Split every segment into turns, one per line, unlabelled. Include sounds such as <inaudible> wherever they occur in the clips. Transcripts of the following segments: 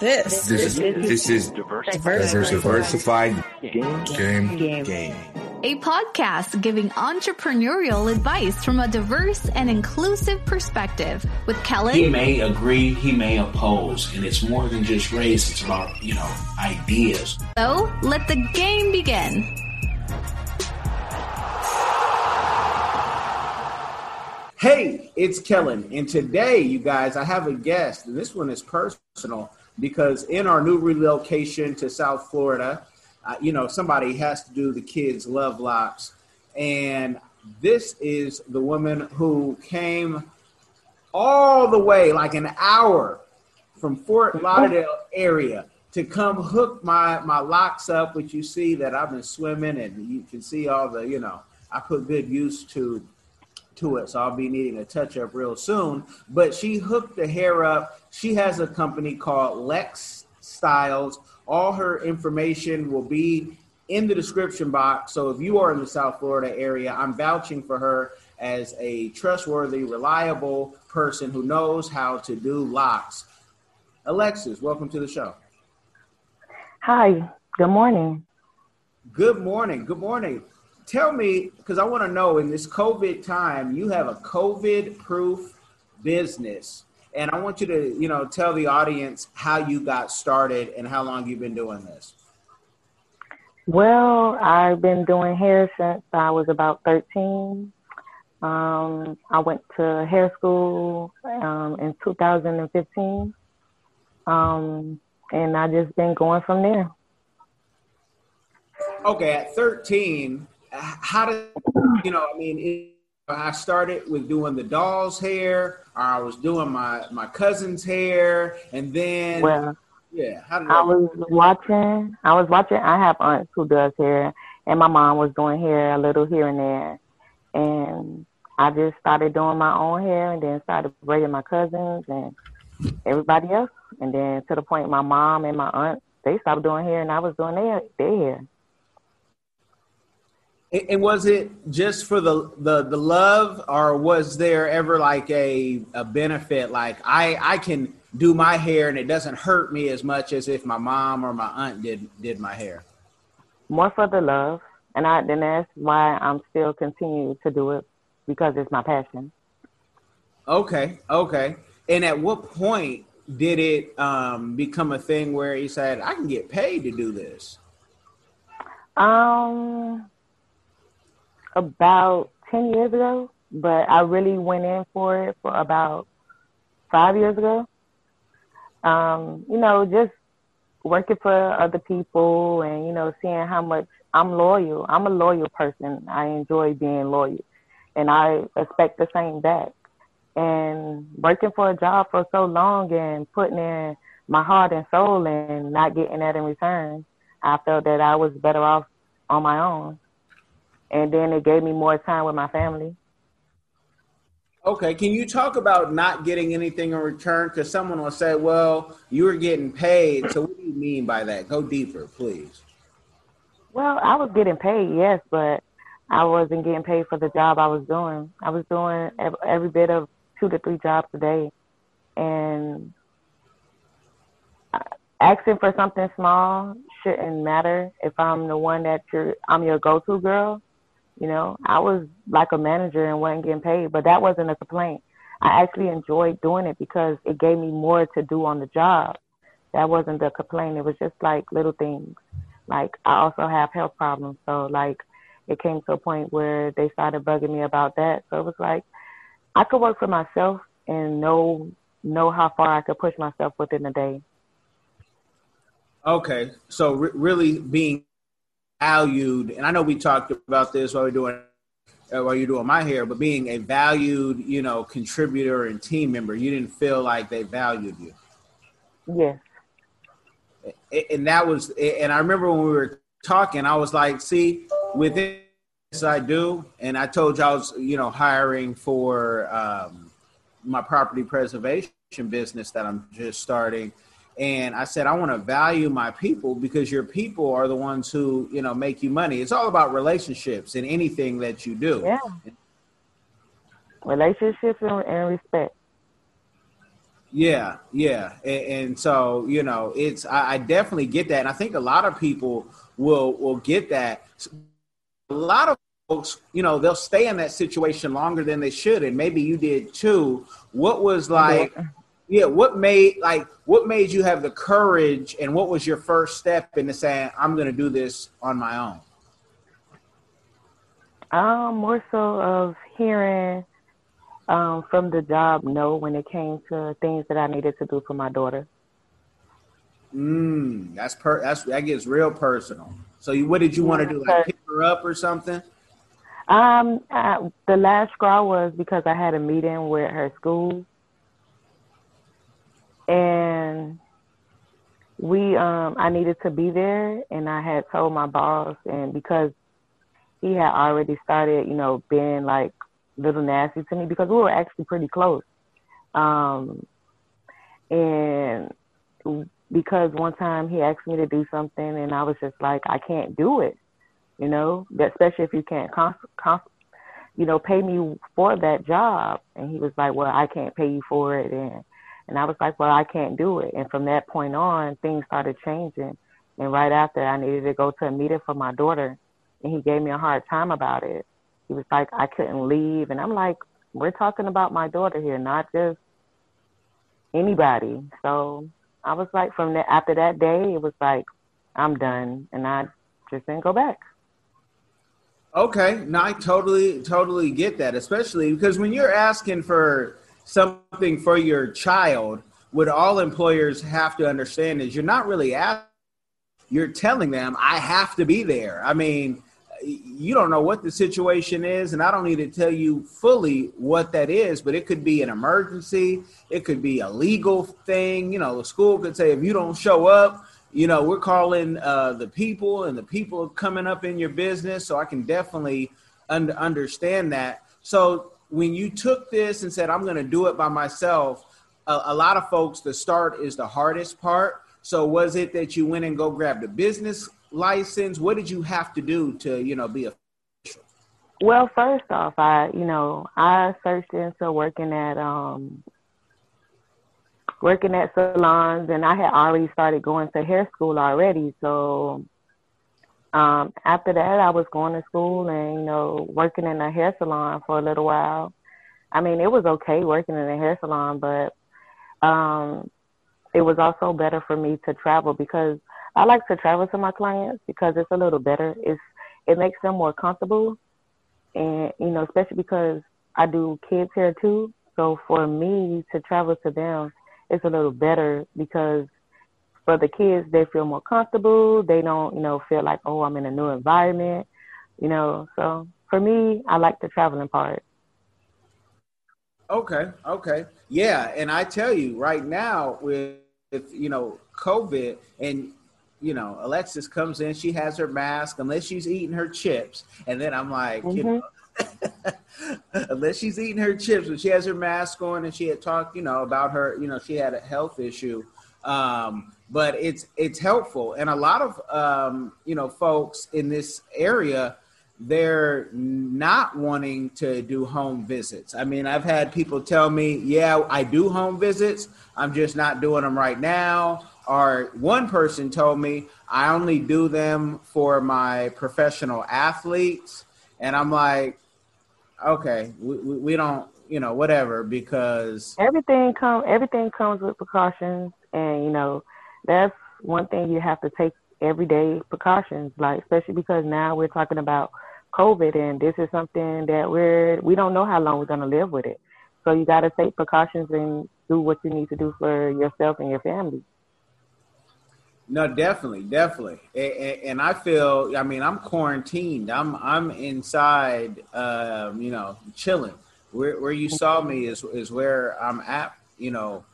This,
This is this is
diverse,
diversified
Game.
game.
game.
Game.
A podcast giving entrepreneurial advice from a diverse and inclusive perspective with Kellen.
He may agree, he may oppose, and it's more than just race. It's about you know ideas.
so let the game begin.
Hey, it's Kellen, and today, you guys, I have a guest, and this one is personal because in our new relocation to South Florida, uh, you know, somebody has to do the kids' love locks, and this is the woman who came all the way, like an hour from Fort Lauderdale area to come hook my my locks up, which you see that I've been swimming, and you can see all the, you know, I put good use to to it, so I'll be needing a touch up real soon. But she hooked the hair up. She has a company called Lex Styles. All her information will be in the description box. So if you are in the South Florida area, I'm vouching for her as a trustworthy, reliable person who knows how to do locks. Alexis, welcome to the show.
Hi. Good morning.
Good morning. Good morning. Tell me, because I want to know in this COVID time, you have a COVID proof business. And I want you to, you know, tell the audience how you got started and how long you've been doing this.
Well, I've been doing hair since I was about 13. Um, I went to hair school um, in 2015. Um, and I just been going from there.
Okay, at 13, h- how did, you know, I mean, it, I started with doing the doll's hair, or I was doing my, my cousin's hair, and then,
Well,
yeah, how did
I
that
was watching. I was watching. I have aunts who does hair, and my mom was doing hair a little here and there, and I just started doing my own hair, and then started braiding my cousins and everybody else, and then to the point my mom and my aunt they stopped doing hair, and I was doing their their hair.
And was it just for the, the the love, or was there ever like a a benefit? Like I I can do my hair and it doesn't hurt me as much as if my mom or my aunt did did my hair.
More for the love, and I then that's why I'm still continuing to do it because it's my passion.
Okay, okay. And at what point did it um, become a thing where he said I can get paid to do this?
Um, about 10 years ago, but I really went in for it for about five years ago. Um, you know, just working for other people and, you know, seeing how much I'm loyal. I'm a loyal person. I enjoy being loyal and I expect the same back. And working for a job for so long and putting in my heart and soul and not getting that in return, I felt that I was better off on my own. And then it gave me more time with my family.
Okay, can you talk about not getting anything in return? Because someone will say, "Well, you were getting paid." So, what do you mean by that? Go deeper, please.
Well, I was getting paid, yes, but I wasn't getting paid for the job I was doing. I was doing every bit of two to three jobs a day. And asking for something small shouldn't matter if I'm the one that you're, I'm your go-to girl. You know, I was like a manager and wasn't getting paid, but that wasn't a complaint. I actually enjoyed doing it because it gave me more to do on the job. That wasn't the complaint. It was just like little things. Like I also have health problems, so like it came to a point where they started bugging me about that. So it was like I could work for myself and know know how far I could push myself within a day.
Okay, so re- really being valued, and I know we talked about this while we're doing uh, while you're doing my hair, but being a valued, you know, contributor and team member, you didn't feel like they valued you,
Yes.
A- and that was, and I remember when we were talking, I was like, see, with this I do, and I told you I was, you know, hiring for um, my property preservation business that I'm just starting. And I said, I want to value my people because your people are the ones who, you know, make you money. It's all about relationships in anything that you do.
Yeah. Relationships and, and respect.
Yeah, yeah, and, and, so you know, it's I, I, definitely get that, and I think a lot of people will will get that. A lot of folks, you know, they'll stay in that situation longer than they should, and maybe you did too. What was like? Yeah, what made like what made you have the courage, and what was your first step into saying, "I'm going to do this on my own"?
Um, more so of hearing um, from the job no when it came to things that I needed to do for my daughter.
Mm, that's per that's that gets real personal. So you, what did you want to do? Like pick her up or something?
Um, I, the last straw was because I had a meeting with her school, and we um I needed to be there, and I had told my boss, and because he had already started, you know, being like little nasty to me because we were actually pretty close. Um, and because one time he asked me to do something and I was just like, I can't do it, you know, especially if you can't, cons- cons- you know, pay me for that job. And he was like, well, I can't pay you for it. And, and I was like, well, I can't do it. And from that point on, things started changing. And right after, I needed to go to a meeting for my daughter, and he gave me a hard time about it he was like, I couldn't leave. And I'm like, we're talking about my daughter here, not just anybody. So I was like, from that, after that day, it was like, I'm done. And I just didn't go back.
Okay. No, I totally, totally get that, especially because when you're asking for something for your child, what all employers have to understand is you're not really asking, you're telling them, I have to be there. I mean, you don't know what the situation is, and I don't need to tell you fully what that is, but it could be an emergency, it could be a legal thing. You know, the school could say if you don't show up, you know, we're calling uh, the people, and the people coming up in your business. So I can definitely un- understand that. So when you took this and said, "I'm going to do it by myself," a, a lot of folks, the start is the hardest part. So was it that you went and go grab the business license? What did you have to do to, you know, be official?
Well, first off, I, you know, I searched into working at um working at salons and I had already started going to hair school already. So um after that I was going to school and, you know, working in a hair salon for a little while. I mean, it was okay working in a hair salon, but um it was also better for me to travel because I like to travel to my clients because it's a little better. It's it makes them more comfortable, and you know, especially because I do kids hair too. So for me to travel to them, it's a little better because for the kids, they feel more comfortable. They don't, you know, feel like, oh, I'm in a new environment, you know. So for me, I like the traveling part.
Okay, okay, yeah, and I tell you right now with, with you know COVID, and you know, Alexis comes in, she has her mask, unless she's eating her chips. And then I'm like, mm-hmm. you know, <laughs> unless she's eating her chips, but she has her mask on and she had talked, you know, about her, you know, she had a health issue. Um, but it's it's helpful. And a lot of um, you know, folks in this area, they're not wanting to do home visits. I mean, I've had people tell me, yeah, I do home visits. I'm just not doing them right now Or one person told me I only do them for my professional athletes, and I'm like, okay, we, we, we don't, you know, whatever, because
everything come everything comes with precautions, and you know, that's one thing you have to take everyday precautions, like especially because now we're talking about COVID, and this is something that we're we don't know how long we're gonna live with it. So you got to take precautions and do what you need to do for yourself and your family.
No, definitely, definitely, and, and, I feel. I mean, I'm quarantined. I'm I'm inside. Um, you know, chilling. Where where you saw me is is where I'm at. You know,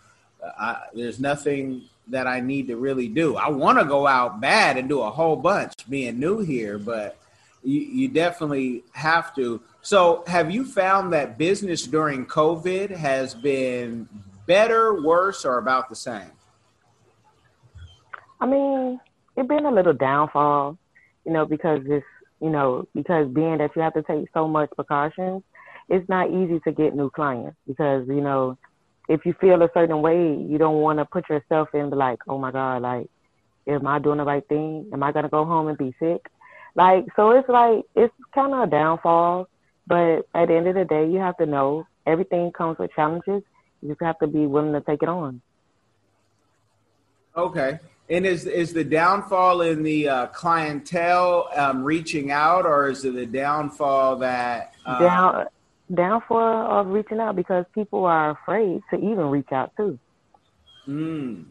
I, there's nothing that I need to really do. I want to go out bad and do a whole bunch, being new here, but you, you definitely have to. So, have you found that business during COVID has been better, worse, or about the same?
I mean, it's been a little downfall, you know, because this, you know, because being that you have to take so much precautions, it's not easy to get new clients because, you know, if you feel a certain way, you don't want to put yourself in the like, oh my God, like, am I doing the right thing? Am I gonna go home and be sick? Like, so it's like it's kind of a downfall. But at the end of the day, you have to know everything comes with challenges. You just have to be willing to take it on.
Okay. And is is the downfall in the uh, clientele um, reaching out, or is it the downfall that uh,
down downfall of reaching out because people are afraid to even reach out too.
Mm.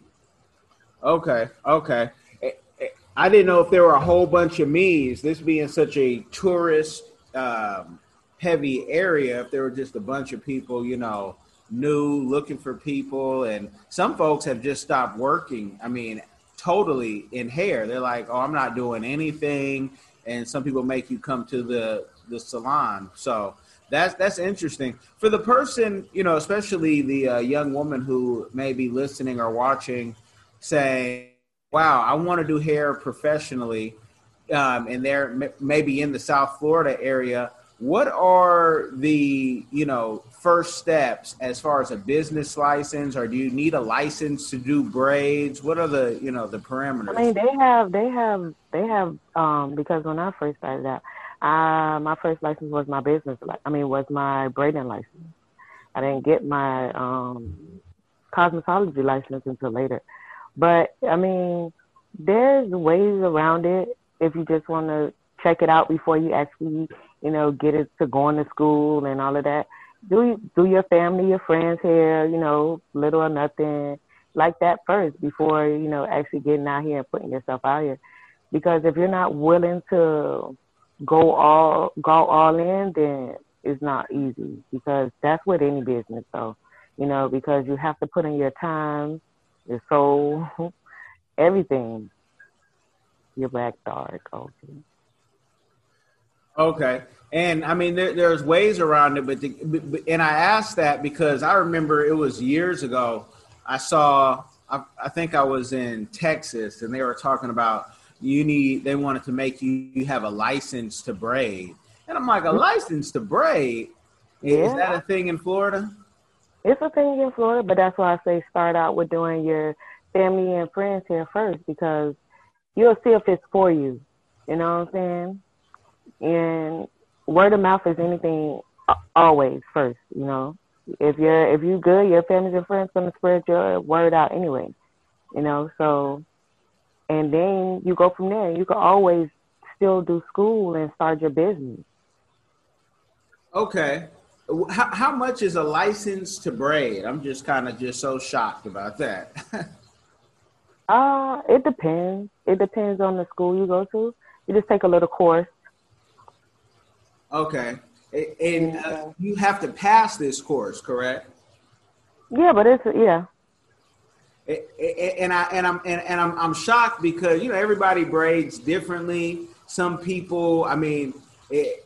Okay. Okay. Eh, eh, I didn't know if there were a whole bunch of me's. This being such a tourist um, heavy area, if there were just a bunch of people, you know, new looking for people, and some folks have just stopped working. I mean, totally in hair. They're like, "Oh, I'm not doing anything," and some people make you come to the the salon. So that's that's interesting. For the person, you know, especially the uh, young woman who may be listening or watching, saying, "Wow, I want to do hair professionally," um, and they're m- maybe in the South Florida area. What are the you know first steps as far as a business license or do you need a license to do braids? What are the you know the parameters
i mean they have they have they have um because when i first started out uh my first license was my business i mean was my braiding license i didn't get my um cosmetology license until later but i mean there's ways around it if you just want to check it out before you actually you know, get it to going to school and all of that. Do do your family, your friends here, you know, little or nothing like that first before you know actually getting out here and putting yourself out here. Because if you're not willing to go all go all in, then it's not easy. Because that's with any business, so you know, because you have to put in your time, your soul, <laughs> everything. Your back dark, okay.
Okay. And I mean, there, there's ways around it, but, the, and I asked that because I remember it was years ago. I saw, I, I, think I was in Texas, and they were talking about you need. They wanted to make you, you have a license to braid, and I'm like, a mm-hmm. license to braid? Yeah. Is that a thing in Florida?
It's a thing in Florida, but that's why I say start out with doing your family and friends here first because you'll see if it's for you. You know what I'm saying? and word of mouth is anything uh, always first. You know, if you're if you good, your family and friends gonna spread your word out anyway. You know, so and then you go from there. You can always still do school and start your business.
Okay. How, how much is a license to braid? I'm just kind of just so shocked about that. <laughs>
uh, it depends. It depends on the school you go to. You just take a little course
Okay, and uh, you have to pass this course, correct?
Yeah, but it's yeah.
And I and I'm and, and I'm I'm shocked because you know everybody braids differently. Some people, I mean, it,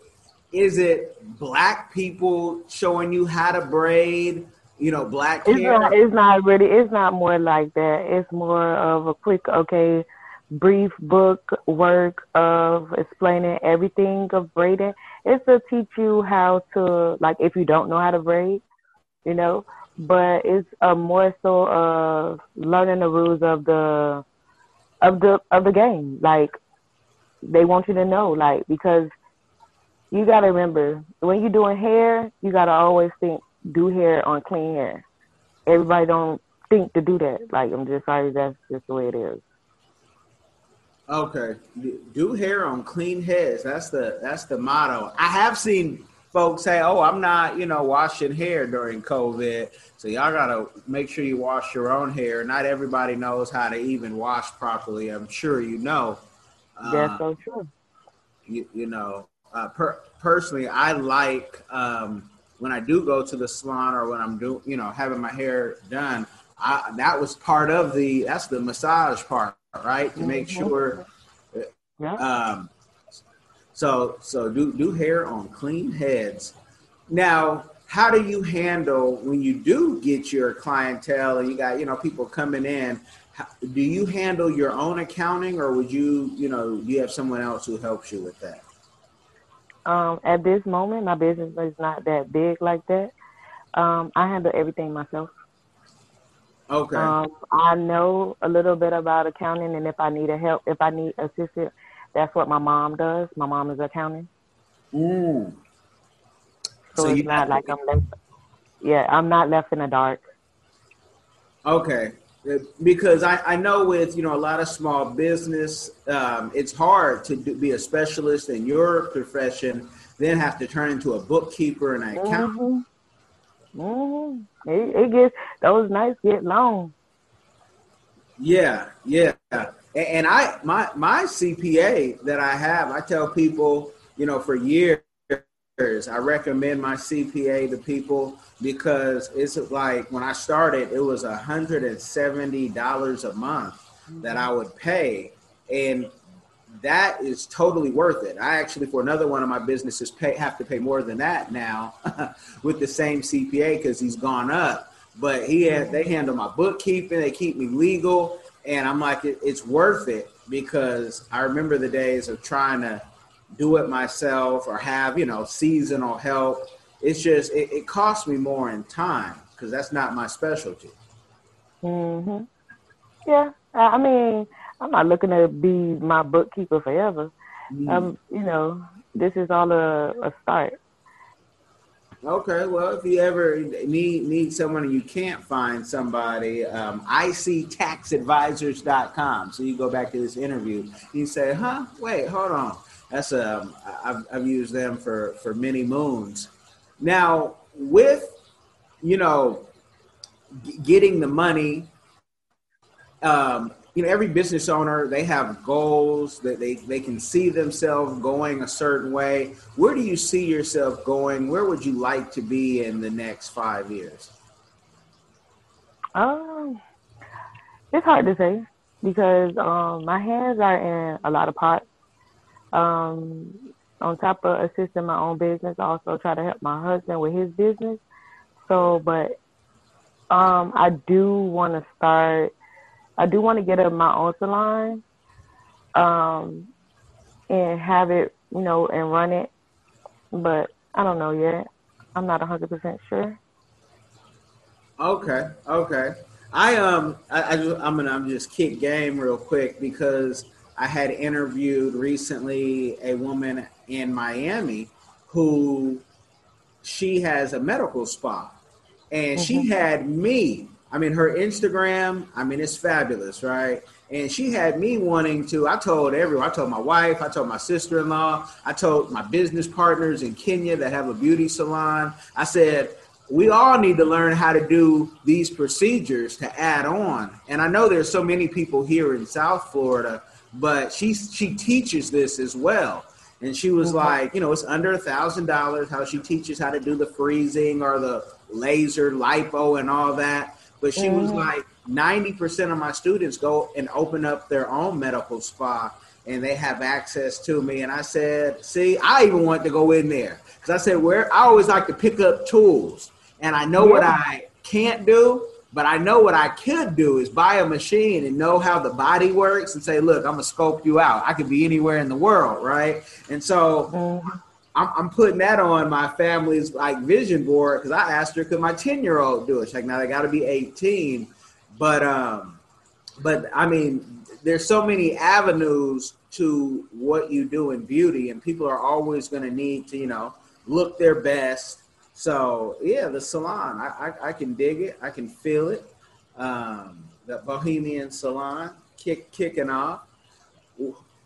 is it black people showing you how to braid? You know, black
it's hair. Not, it's not really. It's not more like that. It's more of a quick. Okay, brief book work of explaining everything of braiding. It's to teach you how to, like, if you don't know how to braid, you know, but it's a more so of learning the rules of the of the of the game. Like, they want you to know, like, because you gotta remember when you're doing hair, you gotta always think do hair on clean hair. Everybody don't think to do that. Like, I'm just sorry, that's just the way it is.
Okay, do hair on clean heads. That's the that's the motto. I have seen folks say, "Oh, I'm not, you know, washing hair during COVID." So y'all gotta make sure you wash your own hair. Not everybody knows how to even wash properly. I'm sure you know.
That's uh, so true.
You, you know, uh, per, personally, I like um, when I do go to the salon or when I'm doing, you know, having my hair done. I, that was part of the that's the massage part right? To make mm-hmm. sure. Yeah. Um, so so do do hair on clean heads. Now, how do you handle when you do get your clientele and you got you know people coming in? How, do you handle your own accounting, or would you you know do you have someone else who helps you with that?
Um, at this moment, my business is not that big like that. Um, I handle everything myself.
Okay.
Um, I know a little bit about accounting, and if I need a help, if I need assistance, that's what my mom does. My mom is accounting,
Mm.
so,
So
it's not like I'm left. Yeah, I'm not left in the dark.
Okay. Uh, Because I, I know with you know a lot of small business, um, it's hard to do, be a specialist in your profession, then have to turn into a bookkeeper and an accountant.
hmm hmm It, it gets those nights get long.
Yeah, yeah. And I my my CPA that I have, I tell people, you know, for years, I recommend my CPA to people because it's like when I started, it was hundred and seventy dollars a month that I would pay, and that is totally worth it. I actually, for another one of my businesses, pay have to pay more than that now <laughs> with the same CPA because he's gone up. But he had, they handle my bookkeeping, they keep me legal, and I'm like, it, it's worth it because I remember the days of trying to do it myself or have you know seasonal help. It's just it, it costs me more in time because that's not my specialty.
hmm Yeah, I I mean, I'm not looking to be my bookkeeper forever.
Mm.
Um, you know, this is all a, a start.
Okay, well, if you ever need need someone and you can't find somebody, um, ictaxadvisors.com. So you go back to this interview, you say, "Huh? Wait, hold on." That's um, I've I've used them for for many moons. Now, with you know, g- getting the money, um, you know, every business owner they have goals that they they can see themselves going a certain way. Where do you see yourself going? Where would you like to be in the next five years?
Um, it's hard to say because um, my hands are in a lot of pots. Um, on top of assisting my own business, I also try to help my husband with his business. So, but um, I do want to start. I do want to get up my own salon, um, and have it, you know, and run it. But I don't know yet. I'm not 100% sure.
Okay, okay. I um I, I just, I'm gonna I'm just kick game real quick because I had interviewed recently a woman in Miami who she has a medical spa and she had me I mean her Instagram I mean it's fabulous right and she had me wanting to I told everyone I told my wife I told my sister-in-law I told my business partners in Kenya that have a beauty salon I said we all need to learn how to do these procedures to add on. And I know there's so many people here in South Florida, but she she teaches this as well. And she was mm-hmm. like, you know, it's under a thousand dollars. How she teaches how to do the freezing or the laser lipo and all that. But she was mm-hmm. like, ninety percent of my students go and open up their own medical spa, and they have access to me. And I said, see, I even want to go in there because I said, where I always like to pick up tools, and I know what I can't do. But I know what I could do is buy a machine and know how the body works and say, look, I'm gonna scope you out. I could be anywhere in the world, right? And so mm-hmm. I'm, I'm putting that on my family's like vision board because I asked her, could my 10 year old do it? She's like, now they got to be 18. But, um, but I mean, there's so many avenues to what you do in beauty, and people are always going to need to, you know, look their best. So yeah, the salon, I, I, I can dig it. I can feel it. Um, the Bohemian Salon kick, kicking off.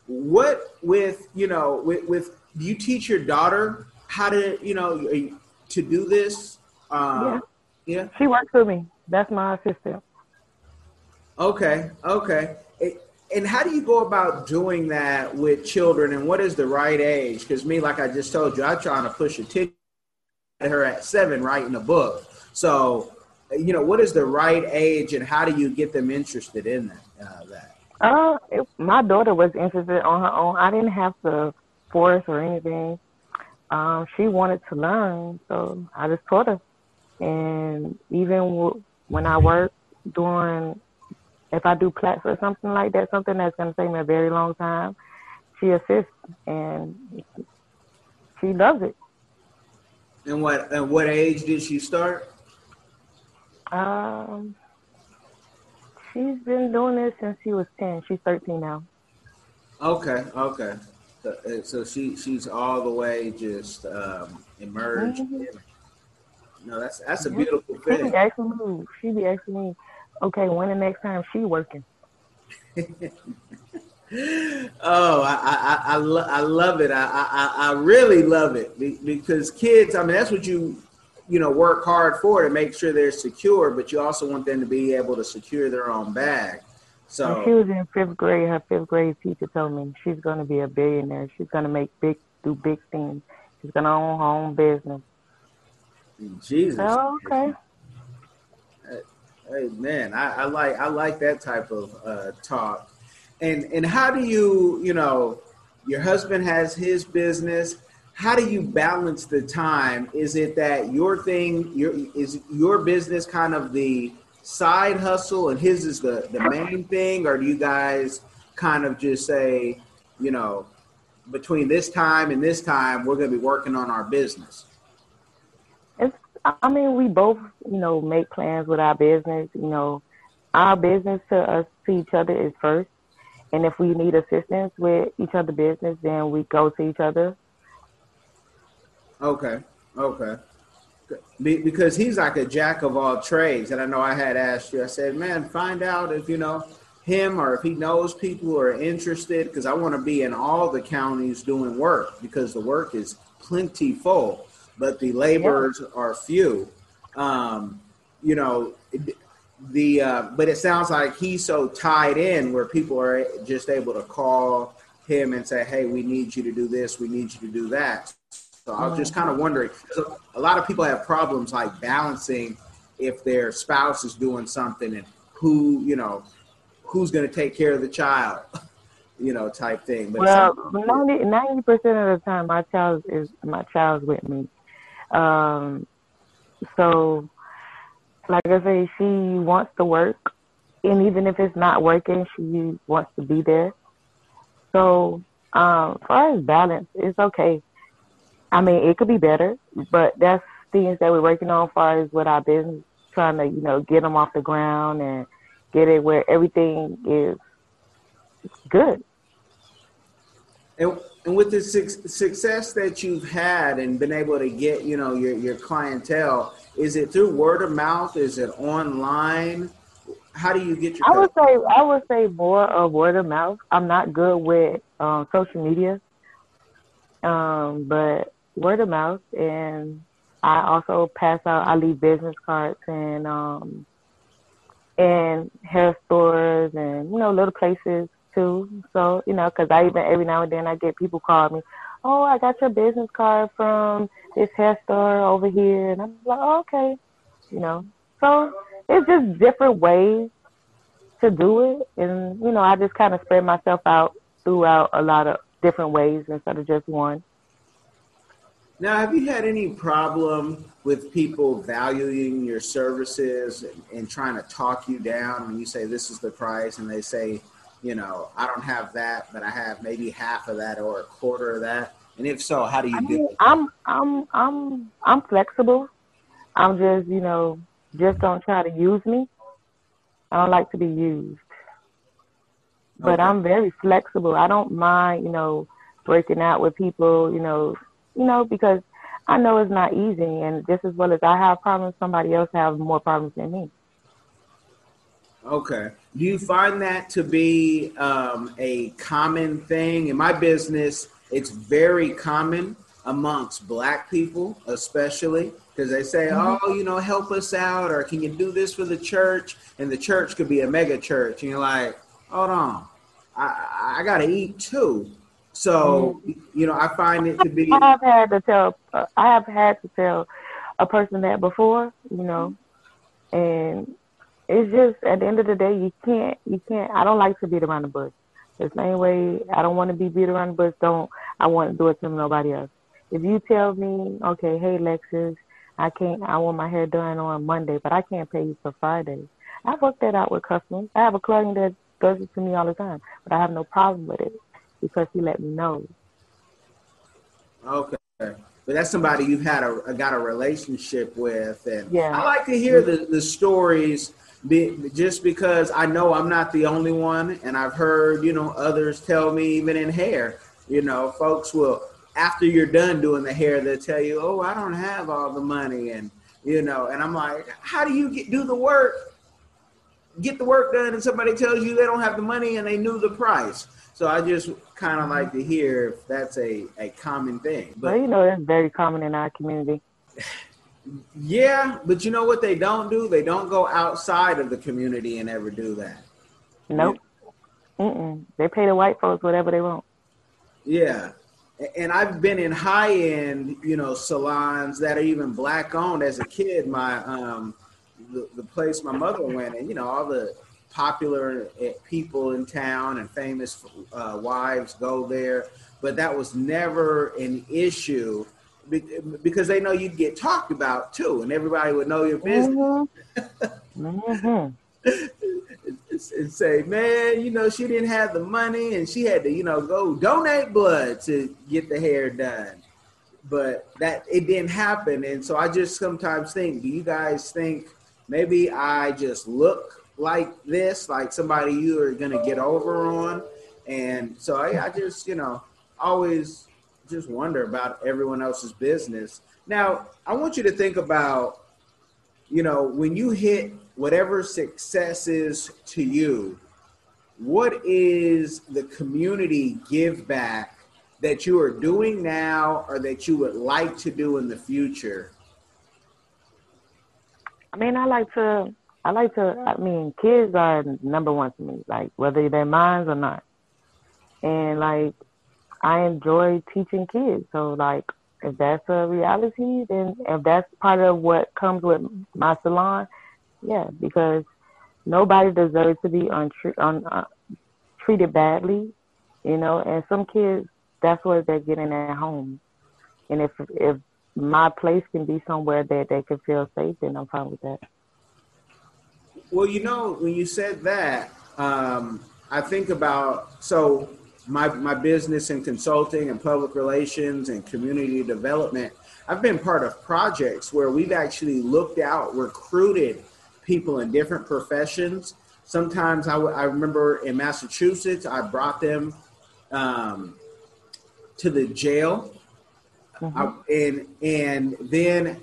What with you know with, with do you teach your daughter how to you know to do this? Uh, yeah.
She works with me. That's my assistant.
Okay. Okay. It- and how do you go about doing that with children? And what is the right age? Because me, like I just told you, I'm trying to push a ticket at her at seven writing a book. So, you know, what is the right age, and how do you get them interested in that? Uh, that?
Uh, it, my daughter was interested on her own. I didn't have to force or anything. Um, she wanted to learn, so I just taught her. And even w- when I work doing, if I do plaits or something like that, something that's going to take me a very long time, she assists and she loves it.
And what and what age did she start?
Um, she's been doing this since she was ten. She's thirteen now.
Okay, okay. So, uh, so she she's all the way just um, emerged.
Mhm.
No, that's that's a beautiful
She be
thing.
asking me. She be asking me, okay, when the next time she working? <laughs>
oh, I I, I, lo- I love it. I, I I really love it because kids. I mean, that's what you you know work hard for to make sure they're secure, but you also want them to be able to secure their own bag.
When she was in fifth grade, her fifth grade teacher told me she's gonna be a billionaire. She's gonna make big, do big things. She's gonna own her own business.
Jesus,
Oh, okay.
hey man, I, I like I like that type of uh, talk. And and how do you you know your husband has his business? How do you balance the time? Is it that your thing your is your business kind of the side hustle and his is the the main thing, or do you guys kind of just say you know between this time and this time we're going to be working on our business?
It's. I mean, we both, you know, make plans with our business. You know, our business to us to each other is first, and if we need assistance with each other' business, then we go to each other.
Okay. Okay. Be, because he's like a jack of all trades, and I know I had asked you. I said, "Man, find out if you know him or if he knows people who are interested, because I want to be in all the counties doing work because the work is plentiful, but the laborers are few. Um, you know, the uh, but it sounds like he's so tied in where people are just able to call him and say, "Hey, we need you to do this. We need you to do that." So I was just kind of wondering. So a lot of people have problems like balancing if their spouse is doing something and who you know who's going to take care of the child, <laughs> you know, type thing. But
Well, 90 percent of the time, my child is my child's with me. Um, so, like I say, she wants to work, and even if it's not working, she wants to be there. So, um, as far as balance, it's okay. I mean, it could be better, but that's things that we're working on. As far as with our business, trying to you know get them off the ground and get it where everything is good.
And, and with the suc- success that you've had and been able to get, you know, your, your clientele, is it through word of mouth? Is it online? How do you get your?
I would say I would say more of word of mouth. I'm not good with um, social media, um, but word of mouth, and I also pass out. I leave business cards and um, and hair stores and you know little places too. So you know, because I even every now and then I get people call me, oh, I got your business card from this hair store over here, and I'm like, oh, okay, you know. So it's just different ways to do it, and you know, I just kind of spread myself out throughout a lot of different ways instead of just one.
Now, have you had any problem with people valuing your services and, and trying to talk you down when you say this is the price, and they say, you know, I don't have that, but I have maybe half of that or a quarter of that? And if so, how do you
I
do
mean,
it?
I'm I'm I'm I'm flexible. I'm just you know just don't try to use me. I don't like to be used, but
Okay.
I'm very flexible. I don't mind you know breaking out with people. You know you know because I know it's not easy, and just as well as I have problems, somebody else have more problems than me.
Okay. Do you find that to be um, a common thing? In my business, it's very common amongst black people, especially because they say, oh, you know, help us out, or can you do this for the church? And the church could be a mega church. And you're like, hold on, I, I- I got to eat too. So, you know, I find it to be.
I have had to tell uh, I have had to tell a person that before, you know, and it's just at the end of the day, you can't, you can't. I don't like to beat around the bush. The same way I don't want to be beat around the bush. Don't I want to do it to nobody else? If you tell me, okay, hey Lexus, I can't. I want my hair done on Monday, but I can't pay you for Friday. I've worked that out with customers. I have a client that does it to me all the time, but I have no problem with it because he let me know.
Okay. But that's somebody you've had a got a relationship with, and
Yeah.
I like to hear the, the stories Be, just because I know I'm not the only one, and I've heard you know others tell me even in hair, you know, folks will after you're done doing the hair, they'll tell you, "Oh, I don't have all the money," and you know, and I'm like, "How do you get do the work, get the work done, and somebody tells you they don't have the money and they knew the price?" So I just kind of like to hear if that's a, a common thing.
But well, you know, that's very common in our community. <laughs>
Yeah, but you know what they don't do? They don't go outside of the community and ever do that.
Nope. Mm-mm. They pay the white folks whatever they want.
Yeah. And I've been in high end, you know, salons that are even black owned. As a kid, my um, the, the place my mother went, and you know, all the popular eh, people in town and famous uh, wives go there, but that was never an issue because they know you'd get talked about too, and everybody would know your business. Mm-hmm. mm-hmm. <laughs> and say, man, you know, she didn't have the money, and she had to, you know, go donate blood to get the hair done. But that it didn't happen, and so I just sometimes think, do you guys think maybe I just look like this, like somebody you are gonna get over on? And so I, I just, you know, always just wonder about everyone else's business. Now, I want you to think about, you know, when you hit whatever success is to you, what is the community give back that you are doing now or that you would like to do in the future?
I mean, I like to, I like to, I mean, kids are number one to me, like whether they're mine or not. And like, I enjoy teaching kids. So like if that's a reality, then if that's part of what comes with my salon, yeah, because nobody deserves to be un- uh, treated badly, you know. And some kids, that's what they're getting at home. And if if my place can be somewhere that they can feel safe, then I'm fine with that.
Well, you know, when you said that, um, I think about so my, my business in consulting and public relations and community development, I've been part of projects where we've actually looked out, recruited people in different professions. Sometimes I, w- I remember in Massachusetts, I brought them um, to the jail. Mm-hmm. I, and, and then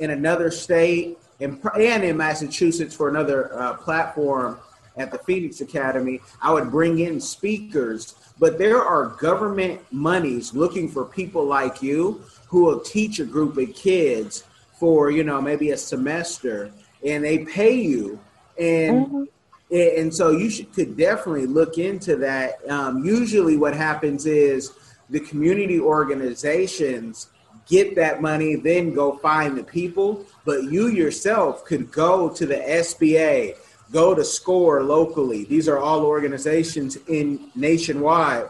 in another state and, and in Massachusetts for another uh, platform, at the Phoenix Academy, I would bring in speakers. But there are government monies looking for people like you who will teach a group of kids for, you know, maybe a semester and they pay you. And mm-hmm. and so you should could definitely look into that. Um, usually what happens is the community organizations get that money, then go find the people. But you yourself could go to the SBA, go to SCORE locally. These are all organizations in nationwide.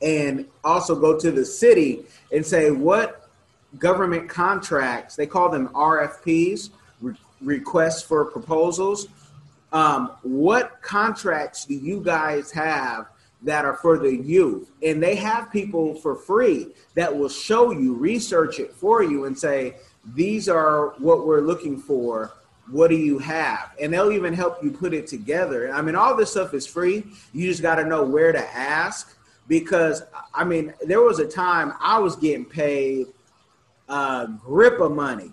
And also go to the city and say what government contracts, they call them RFPs, re- requests for proposals. Um, what contracts do you guys have that are for the youth? And they have people for free that will show you, research it for you, and say, these are what we're looking for what do you have? And they'll even help you put it together. I mean, all this stuff is free. You just got to know where to ask because, I mean, there was a time I was getting paid a grip of money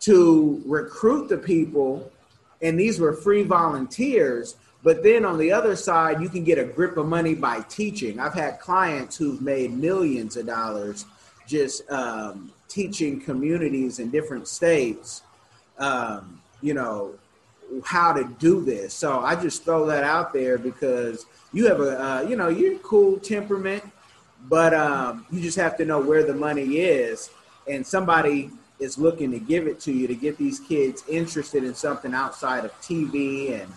to recruit the people, and these were free volunteers. But then on the other side, you can get a grip of money by teaching. I've had clients who've made millions of dollars just um, teaching communities in different states um, you know, how to do this. So I just throw that out there because you have a, uh, you know, you're cool temperament, but um, you just have to know where the money is, and somebody is looking to give it to you to get these kids interested in something outside of TV, and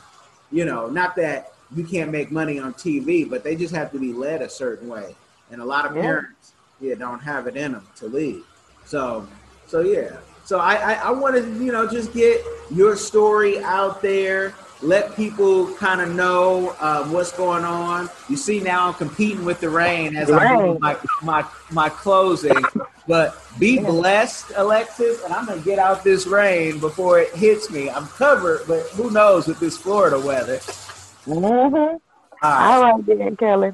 you know, not that you can't make money on TV, but they just have to be led a certain way, and a lot of yeah. parents, yeah, don't have it in them to lead. So, so yeah. So I, I, I want to, you know, just get your story out there. Let people kind of know um, what's going on. You see, now I'm competing with the rain as I do my, my my closing. But be blessed, Alexis, and I'm gonna get out this rain before it hits me. I'm covered, but who knows with this Florida weather?
Mm-hmm.
All right.
All right then, Kelly.